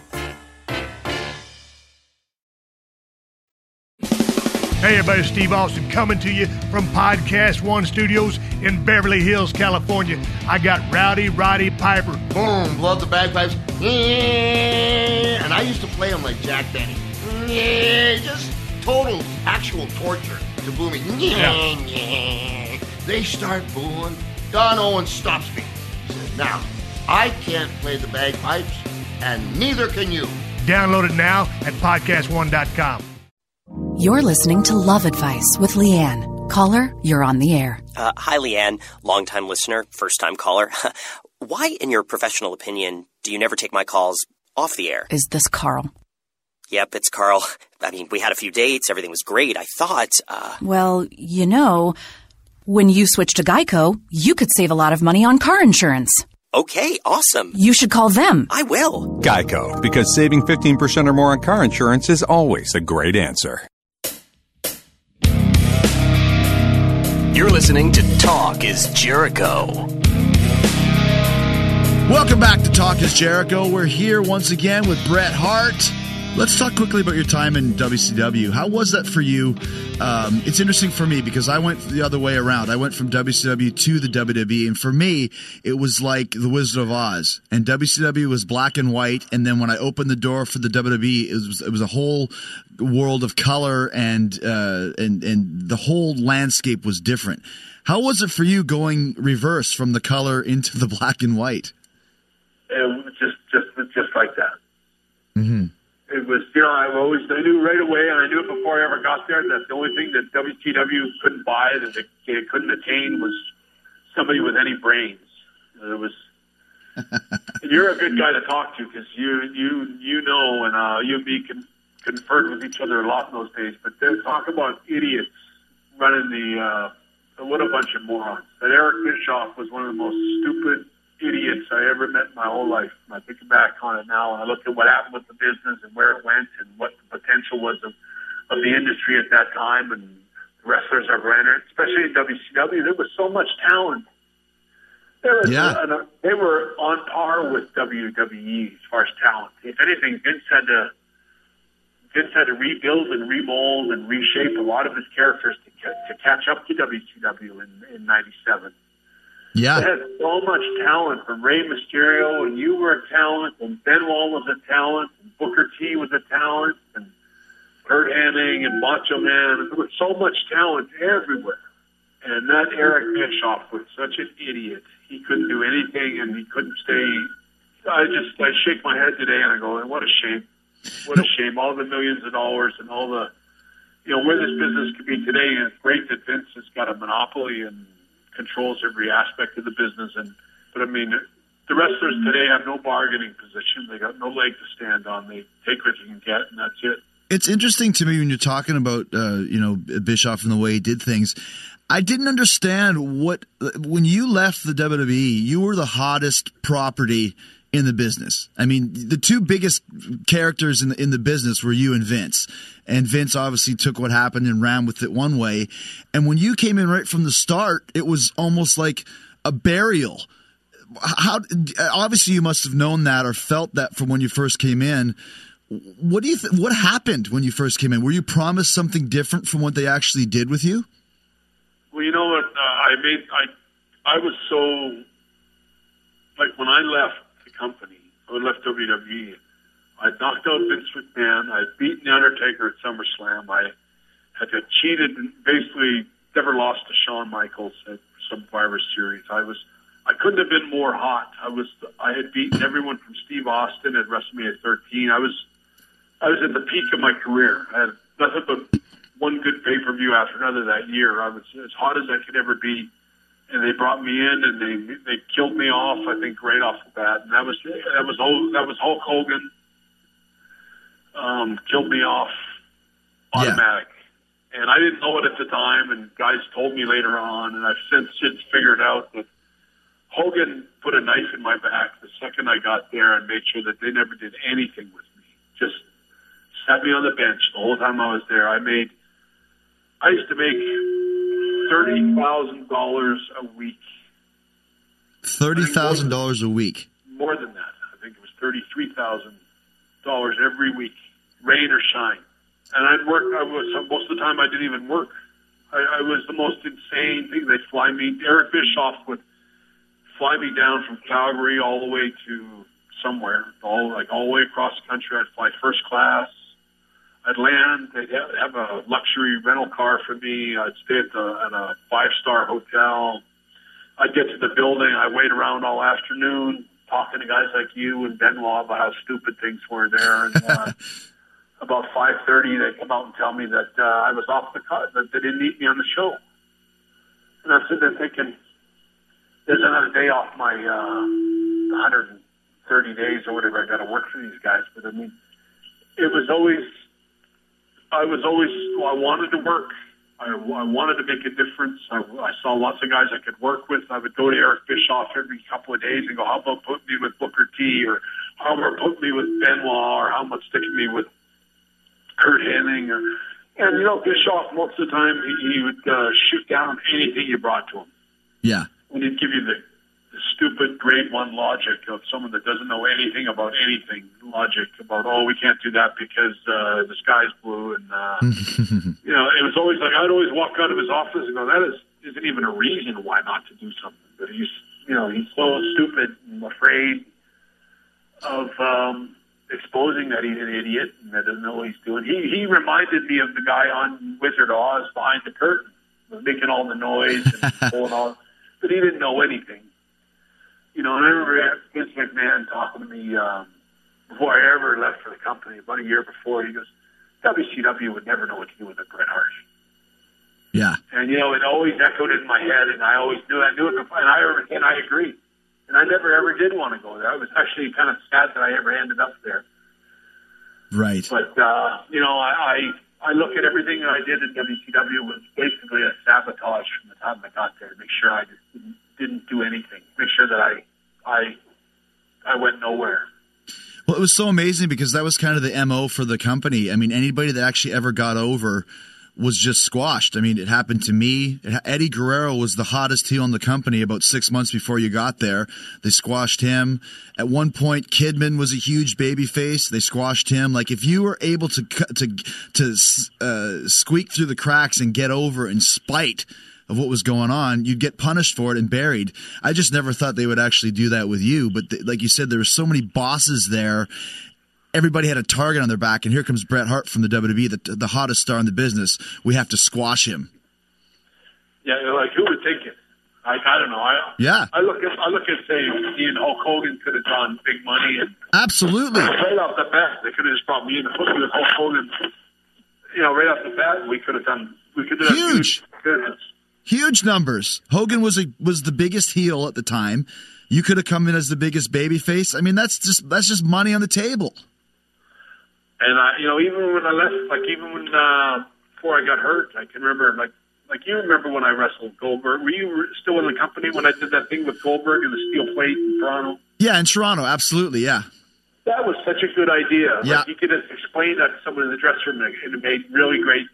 Hey everybody, Steve Austin coming to you from Podcast One Studios in Beverly Hills, California. I got Rowdy Roddy Piper. boom, up the bagpipes. And I used to play them like Jack Benny. Just total, actual torture to boo me. They start booing. Don Owens stops me. He says, now, I can't play the bagpipes, and neither can you. Download it now at podcastone.com. You're listening to Love Advice with Leanne. Caller, you're on the air. Uh, hi, Leanne, longtime listener, first time caller. why, in your professional opinion, do you never take my calls off the air? Is this Carl? Yep, it's Carl. I mean, we had a few dates, everything was great. I thought, uh. Well, you know, when you switch to Geico, you could save a lot of money on car insurance. Okay, awesome. You should call them. I will. Geico, because saving 15% or more on car insurance is always a great answer. You're listening to Talk is Jericho. Welcome back to Talk is Jericho. We're here once again with Bret Hart. Let's talk quickly about your time in WCW. How was that for you? Um, it's interesting for me because I went the other way around. I went from WCW to the WWE, and for me, it was like The Wizard of Oz. And WCW was black and white, and then when I opened the door for the WWE, it was it was a whole world of color, and uh, and and the whole landscape was different. How was it for you going reverse from the color into the black and white? It was just just just like that. Mm-hmm. It was, know, I always I knew right away, and I knew it before I ever got there that the only thing that WCW couldn't buy, that they, they couldn't attain, was somebody with any brains. It was. you're a good guy to talk to because you you you know, and uh, you and me can conferred with each other a lot in those days. But they talk about idiots running the. Uh, what a bunch of morons! That Eric Bischoff was one of the most stupid idiots I ever met in my whole life. And I think back on it now, and I look at what happened with the business and where it went, and what the potential was of, of the industry at that time, and wrestlers that ran it, especially in WCW. There was so much talent. There was, Yeah. uh, they were on par with WWE as far as talent. If anything, Vince had to Vince had to rebuild and remold and reshape a lot of his characters to, to catch up to WCW in in '97. Yeah. It had so much talent from Rey Mysterio, and you were a talent, and Benoit was a talent, and Booker T was a talent, and Curt Hennig and Macho Man. There was so much talent everywhere. And that Eric Bischoff was such an idiot. He couldn't do anything, and he couldn't stay. I just I shake my head today, and I go, "What a shame! What a shame! All the millions of dollars and all the, you know, where this business could be today. It's great that Vince has got a monopoly and controls every aspect of the business. And but I mean, the wrestlers today have no bargaining position. They got no leg to stand on. They take what you can get, and that's it. It's interesting to me when you're talking about uh, you know Bischoff and the way he did things. I didn't understand what when you left the WWE, you were the hottest property in the business. I mean, the two biggest characters in the, in the business were you and Vince. And Vince obviously took what happened and ran with it one way. And when you came in right from the start, it was almost like a burial. How obviously you must have known that or felt that from when you first came in. What do you th- what happened when you first came in? Were you promised something different from what they actually did with you? Well, you know what? Uh, I made I I was so like when I left company, I left WWE. I knocked out Vince McMahon. I'd beaten The Undertaker at SummerSlam. I had cheated and basically never lost to Shawn Michaels at Survivor Series. I was I couldn't have been more hot. I was I had beaten everyone from Steve Austin at WrestleMania 13. I was I was at the peak of my career. I had nothing but one good pay per view after another that year. I was as hot as I could ever be, and they brought me in and they they killed me off. I think right off the bat, and that was that was that was Hulk Hogan. Um, killed me off automatic, and I didn't know it at the time. And guys told me later on, and I've since since figured out that Hogan put a knife in my back the second I got there and made sure that they never did anything with me. Just sat me on the bench the whole time I was there. I made I used to make thirty thousand dollars a week, Thirty thousand dollars a week. more than that. I think it was thirty three thousand dollars every week, rain or shine. And I'd work. I was most of the time I didn't even work. I, I was the most insane thing. They'd fly me. Eric Bischoff would fly me down from Calgary all the way to somewhere, all like all the way across the country. I'd fly first class. I'd land. They'd have a luxury rental car for me. I'd stay at, the, at a five star hotel. I'd get to the building. I'd wait around all afternoon talking to guys like you and Benoit about how stupid things were there. And uh, about five thirty, they come out and tell me that uh, I was off the cut. That they didn't need me on the show. And I'm sitting there thinking, there's another day off my uh, 130 days or whatever I got to work for these guys. But I mean, it was always, I was always, I wanted to work. I, I wanted to make a difference. I, I saw lots of guys I could work with. I would go to Eric Bischoff every couple of days and go, how about put me with Booker T or how about put me with Benoit or how about sticking me with Curt Hennig or, and you know, Bischoff most of the time he, he would uh, shoot down anything you brought to him. Yeah. When he'd give you the stupid grade one logic of someone that doesn't know anything about anything, logic about oh we can't do that because uh, the sky's blue and uh, you know it was always like I'd always walk out of his office and go that is isn't even a reason why not to do something, but he's you know he's so stupid and afraid of um, exposing that he's an idiot and that doesn't know what he's doing. He he reminded me of the guy on Wizard Oz behind the curtain, making all the noise and pulling all, but he didn't know anything. You know, and I remember Vince McMahon talking to me um, before I ever left for the company about a year before. He goes, WCW would never know what to do with a Bret Hart. Yeah. And you know, it always echoed in my head, and I always knew I knew it before, and I and I agreed. And I never ever did want to go there. I was actually kind of sad that I ever ended up there. Right. But uh, you know, I, I I look at everything that I did in WCW was basically a sabotage from the time I got there to make sure I just didn't, didn't do anything, make sure that I I I went nowhere. Well, it was so amazing because that was kind of the MO for the company. I mean, anybody that actually ever got over was just squashed. I mean, it happened to me. Eddie Guerrero was the hottest heel in the company about six months before you got there. They squashed him. At one point, Kidman was a huge baby face. They squashed him. Like if you were able to to to uh, squeak through the cracks and get over in spite of what was going on, you'd get punished for it and buried. I just never thought they would actually do that with you. But th- like you said, there were so many bosses there. Everybody had a target on their back, and here comes Bret Hart from the WWE, the, the hottest star in the business. We have to squash him. Yeah, like who would think it? I, I don't know. I yeah. I look at I look at say he and Hulk Hogan could have done big money and absolutely right off the bat they could have just brought me in and put me with Hulk Hogan. You know, right off the bat we could have done we could have huge business. Huge numbers. Hogan was a, was the biggest heel at the time. You could have come in as the biggest baby face. I mean, that's just that's just money on the table. And I, you know, even when I left, like even when uh, before I got hurt, I can remember, like, like you remember when I wrestled Goldberg. Were you still in the company when I did that thing with Goldberg and the steel plate in Toronto? Yeah, in Toronto, absolutely, yeah. That was such a good idea. Yeah. Like you could have explained that to someone in the dressing room, and it made really great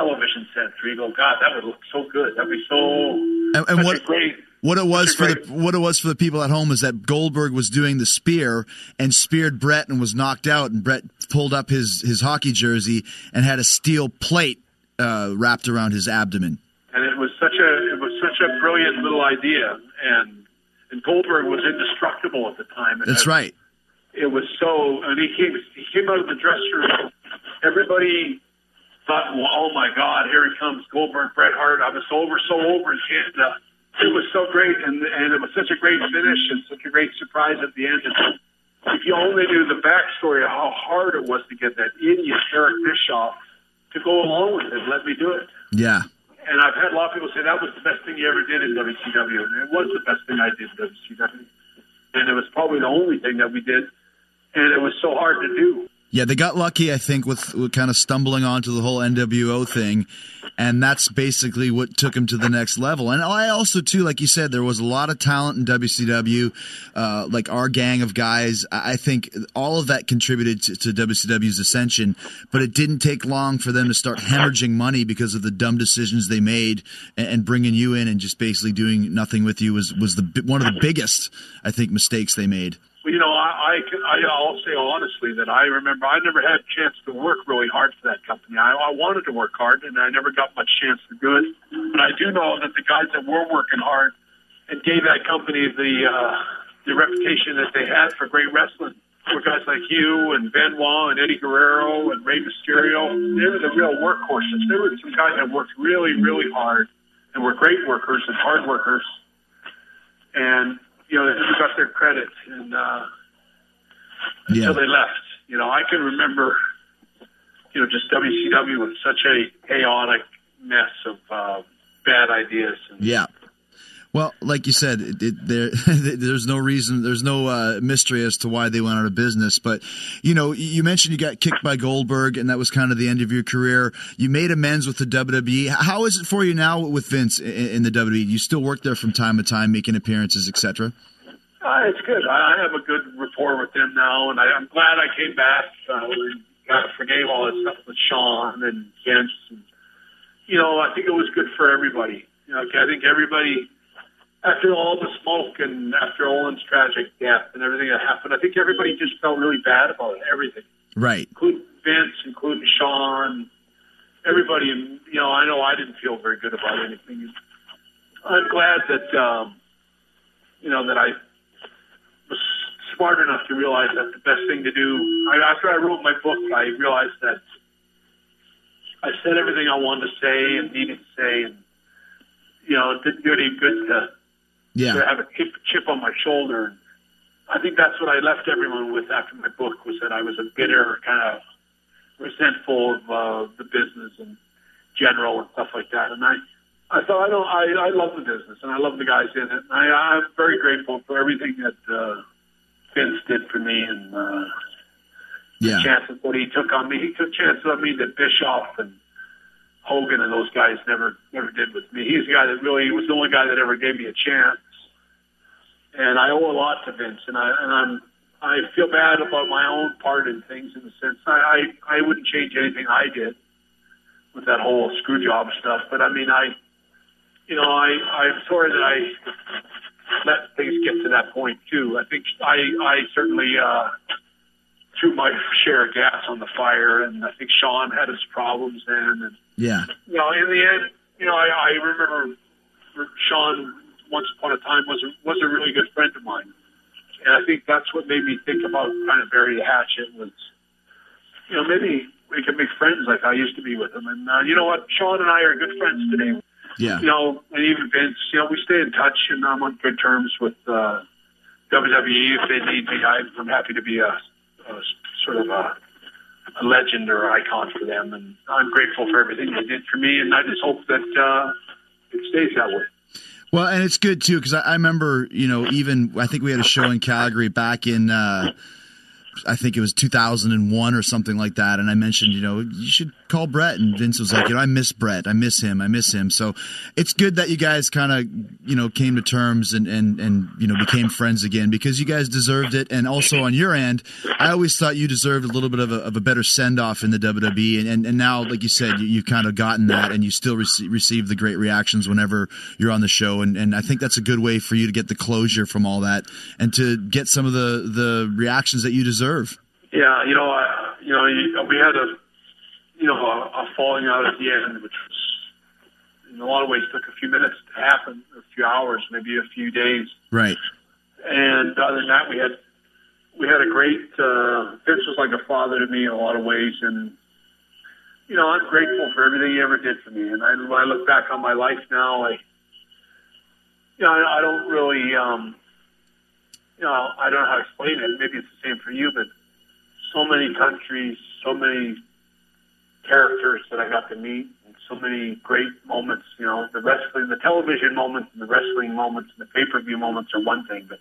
television sets. Where you go, God, that would look so good. That'd be so and, and what, great. What it was for the what it was for the people at home is that Goldberg was doing the spear and speared Bret and was knocked out, and Bret pulled up his his hockey jersey and had a steel plate uh, wrapped around his abdomen. And it was such a it was such a brilliant little idea, and and Goldberg was indestructible at the time. That's I, right. It was so, and he came he came out of the dressing room. Everybody thought, well, "Oh my God, here he comes, Goldberg, Bret Hart." I was so over, so over, and uh, it was so great, and and it was such a great finish and such a great surprise at the end. And if you only knew the backstory of how hard it was to get that idiot Eric Bischoff to go along with it, let me do it. Yeah. And I've had a lot of people say that was the best thing you ever did in WCW, and it was the best thing I did in WCW, and it was probably the only thing that we did, and it was so hard to do. Yeah, they got lucky, I think, with, with kind of stumbling onto the whole NWO thing, and that's basically what took him to the next level. And I also, too, like you said, there was a lot of talent in WCW, uh, like our gang of guys. I think all of that contributed to, to WCW's ascension, but it didn't take long for them to start hemorrhaging money because of the dumb decisions they made, and, and bringing you in and just basically doing nothing with you was was the one of the biggest, I think, mistakes they made. You know, I, I, I'll say honestly that I remember I never had a chance to work really hard for that company. I, I wanted to work hard, and I never got much chance to do it. But I do know that the guys that were working hard and gave that company the uh, the reputation that they had for great wrestling were guys like you and Benoit and Eddie Guerrero and Rey Mysterio. They were the real workhorses. They were some guys that worked really, really hard and were great workers and hard workers. And you know, they got their credit and uh, Yeah. until they left. You know, I can remember, you know, just WCW was such a chaotic mess of uh, bad ideas. And Yeah. Well, like you said, it, it, there there's no reason, there's no uh, mystery as to why they went out of business. But you know, you mentioned you got kicked by Goldberg, and that was kind of the end of your career. You made amends with the WWE. How is it for you now with Vince in, in the WWE? You still work there from time to time, making appearances, etc. Uh, it's good. I, have a good rapport with them now, and I, I'm glad I came back. Uh, we forgave all this stuff with Shawn and Vince. And, you know, I think it was good for everybody. You know, I think everybody after all the smoke and after Owen's tragic death and everything that happened, I think everybody just felt really bad about everything, Right. including Vince, including Shawn, everybody. And you know, I know I didn't feel very good about anything. I'm glad that um, you know that I was smart enough to realize that the best thing to do. I, after I wrote my book, I realized that I said everything I wanted to say and needed to say, and you know, it didn't do any good to Yeah. to have a chip, chip on my shoulder. And I think that's what I left everyone with after my book was that I was a bitter, kind of resentful of uh, the business in general and stuff like that. And I, I thought I don't, I, I love the business and I love the guys in it. And I, I'm very grateful for everything that uh, Vince did for me and uh, Yeah. the chances that he took on me. He took chances on me that Bischoff and Hogan and those guys never never did with me. He's the guy that really was the only guy that ever gave me a chance. And I owe a lot to Vince, and I and I'm I feel bad about my own part in things in the sense I I, I wouldn't change anything I did with that whole screw job stuff. But I mean I, you know I I'm sorry that I let things get to that point too. I think I I certainly. uh threw my share of gas on the fire, and I think Shawn had his problems then, and Yeah. you know, in the end, you know, I, I remember Shawn once upon a time was a, was a really good friend of mine, and I think that's what made me think about kind of bury the hatchet was, you know, maybe we could make friends like I used to be with him, and uh, you know what, Shawn and I are good friends today. Yeah. You know, and even Vince, you know, we stay in touch, and I'm on good terms with uh, WWE. If they need me, I'm happy to be a, a sort of a a legend or icon for them, and I'm grateful for everything they did for me, and I just hope that uh, it stays that way. Well, and it's good too because I, I remember, you know, even I think we had a show in Calgary back in, uh, I think it was 2001 or something like that, and I mentioned, you know, you should call Bret, and Vince was like, you know, I miss Bret, I miss him, I miss him. So it's good that you guys kind of, you know, came to terms and and and you know became friends again because you guys deserved it, and also on your end, I always thought you deserved a little bit of a, of a better send off in the WWE, and, and and now, like you said, you, you've kind of gotten that, and you still rece- receive the great reactions whenever you're on the show, and and I think that's a good way for you to get the closure from all that, and to get some of the the reactions that you deserve. Yeah, you know, I, you know, we had a, you know, a, a falling out at the end, which was in a lot of ways took a few minutes to happen, a few hours, maybe a few days. Right. And other than that, we had we had a great. Uh, Vince was like a father to me in a lot of ways, and you know, I'm grateful for everything he ever did for me. And I, when I look back on my life now, I, you know, I, I don't really, um, you know, I don't know how to explain it. Maybe it's the same for you, but so many countries, so many characters that I got to meet, and so many great moments. You know, the wrestling, the television moments, and the wrestling moments, and the pay-per-view moments are one thing, but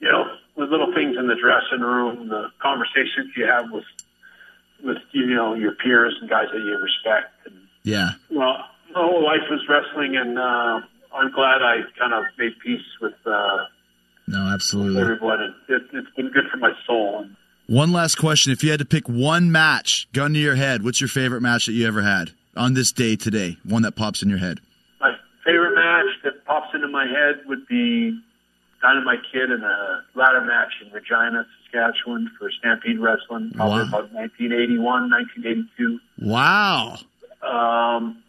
you know, the little things in the dressing room, the conversations you have with with you know your peers and guys that you respect. And, Yeah. well, my whole life was wrestling, and uh, I'm glad I kind of made peace with uh, No, absolutely. everyone. It, it's been good for my soul. One last question: If you had to pick one match, gun to your head, what's your favorite match that you ever had on this day today? One that pops in your head. my favorite match that pops into my head would be Dynamite Kid in a ladder match in Regina, Saskatchewan for Stampede Wrestling, probably Wow. about 1981, 1982. Wow. Um,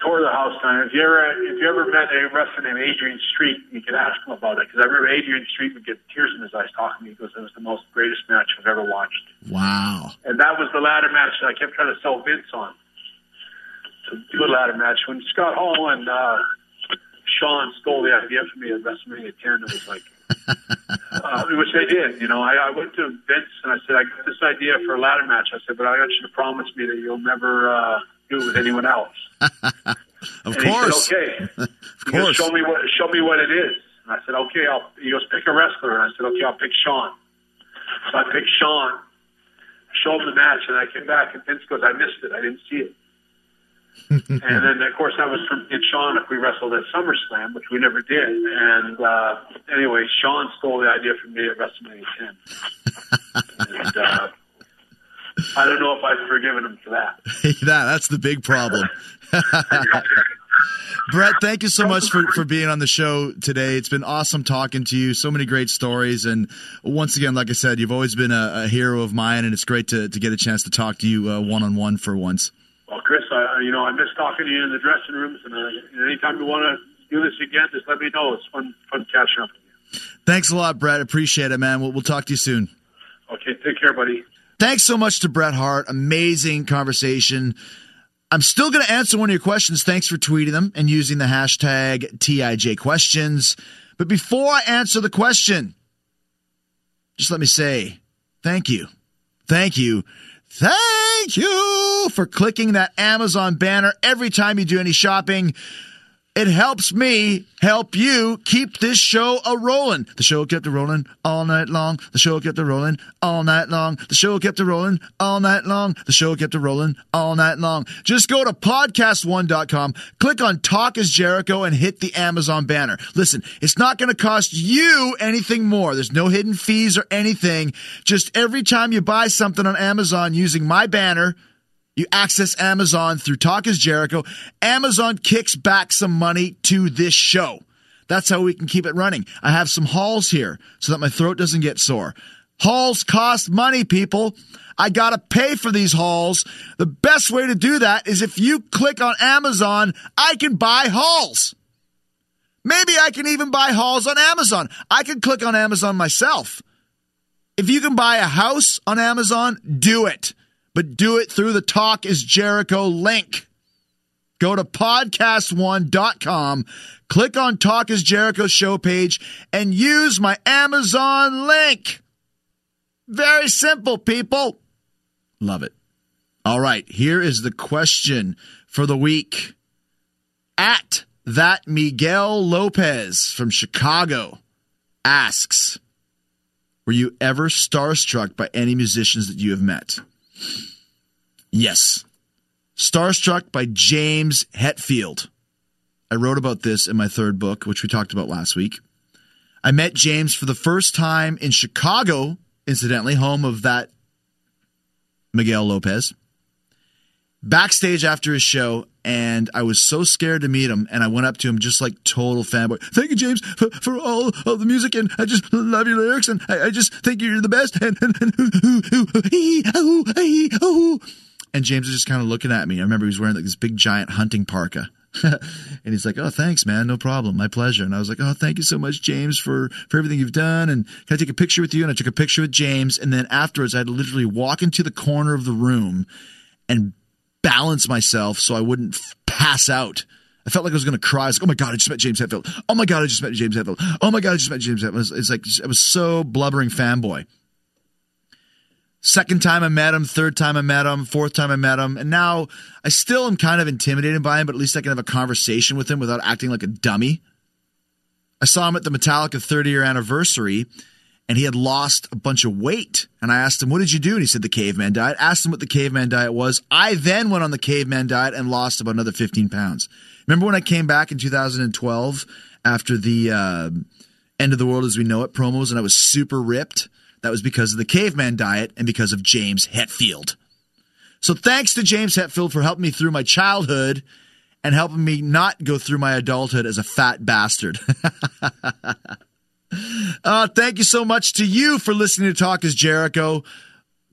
tore the house down. If you ever, if you ever met a wrestler named Adrian Street, you could ask him about it because I remember Adrian Street would get tears in his eyes talking to me because it was the most greatest match I've ever watched. Wow. And that was the ladder match that I kept trying to sell Vince on. To do a ladder match. When Scott Hall and uh, Shawn stole the idea from me at WrestleMania 10, it was like, uh, which they did. You know, I, I went to Vince and I said, I got this idea for a ladder match. I said, but I want you to promise me that you'll never uh, do with anyone else. of and course. He said, okay. of He goes, course. show me what show me what it is. And I said, okay. I'll. He goes, pick a wrestler. And I said, okay. I'll pick Shawn. So I picked Shawn. Show him the match, and I came back, and Vince goes, I missed it. I didn't see it. and then, of course, that was from and Shawn if we wrestled at SummerSlam, which we never did. And uh, anyway, Shawn stole the idea from me at WrestleMania 10. and uh, I don't know if I've forgiven him for that. that, that's the big problem. Bret, thank you so much for, for being on the show today. It's been awesome talking to you. So many great stories. And once again, like I said, you've always been a, a hero of mine, and it's great to, to get a chance to talk to you one on one for once. Well, Chris, I, you know, I miss talking to you in the dressing rooms, and uh, anytime you want to do this again, just let me know. It's fun, fun catching up with you. Thanks a lot, Bret. Appreciate it, man. We'll, we'll talk to you soon. Okay, take care, buddy. Thanks so much to Bret Hart. Amazing conversation. I'm still going to answer one of your questions. Thanks for tweeting them and using the hashtag TIJ questions. But before I answer the question, just let me say thank you. Thank you. Thank you for clicking that Amazon banner every time you do any shopping. It helps me help you keep this show a rolling. The show kept a rolling all night long. The show kept a rolling all night long. The show kept a rolling all night long. The show kept a rolling all night long. Just go to podcastone.com, click on Talk is Jericho, and hit the Amazon banner. Listen, it's not going to cost you anything more. There's no hidden fees or anything. Just every time you buy something on Amazon using my banner, you access Amazon through Talk is Jericho. Amazon kicks back some money to this show. That's how we can keep it running. I have some Halls here so that my throat doesn't get sore. Halls cost money, people. I got to pay for these Halls. The best way to do that is if you click on Amazon, I can buy Halls. Maybe I can even buy Halls on Amazon. I can click on Amazon myself. If you can buy a house on Amazon, do it but do it through the Talk is Jericho link. Go to podcastone.com, click on Talk is Jericho show page, and use my Amazon link. Very simple, people. Love it. All right, here is the question for the week. At that Miguel Lopez from Chicago asks, Were you ever starstruck by any musicians that you have met? Yes. Starstruck by James Hetfield. I wrote about this in my third book, which we talked about last week. I met James for the first time in Chicago, incidentally, home of that Miguel Lopez. Backstage after his show, and I was so scared to meet him, and I went up to him just like total fanboy. Thank you, James, for, for all of the music, and I just love your lyrics, and I, I just think you're the best. And and and, and James was just kind of looking at me. I remember he was wearing like this big giant hunting parka. and he's like, "Oh, thanks, man. No problem. My pleasure." And I was like, "Oh, thank you so much, James, for for everything you've done." And can I take a picture with you? And I took a picture with James. And then afterwards, I had to literally walk into the corner of the room and balance myself so I wouldn't f- pass out. I felt like I was going to cry. Like, oh my God, I just met James Hetfield. Oh my God, I just met James Hetfield. Oh my God, I just met James Hetfield. It's like, I was so blubbering fanboy. Second time I met him, third time I met him, fourth time I met him, and now I still am kind of intimidated by him, but at least I can have a conversation with him without acting like a dummy. I saw him at the Metallica 30 year anniversary, and he had lost a bunch of weight. And I asked him, What did you do? And he said, The caveman diet. Asked him what the caveman diet was. I then went on the caveman diet and lost about another 15 pounds. Remember when I came back in 2012 after the uh, End of the World as We Know It promos and I was super ripped? That was because of the caveman diet and because of James Hetfield. So thanks to James Hetfield for helping me through my childhood and helping me not go through my adulthood as a fat bastard. uh, thank you so much to you for listening to Talk is Jericho.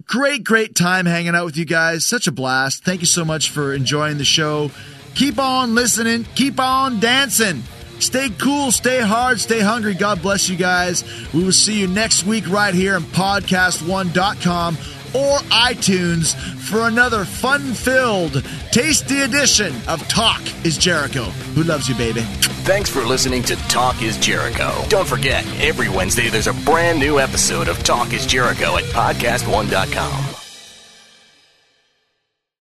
Great, great time hanging out with you guys. Such a blast. Thank you so much for enjoying the show. Keep on listening. Keep on dancing. Stay cool, stay hard, stay hungry. God bless you guys. We will see you next week right here on podcastone.com or iTunes for another fun filled, tasty edition of Talk is Jericho. Who loves you, baby? Thanks for listening to Talk is Jericho. Don't forget, every Wednesday there's a brand new episode of Talk is Jericho at podcastone.com.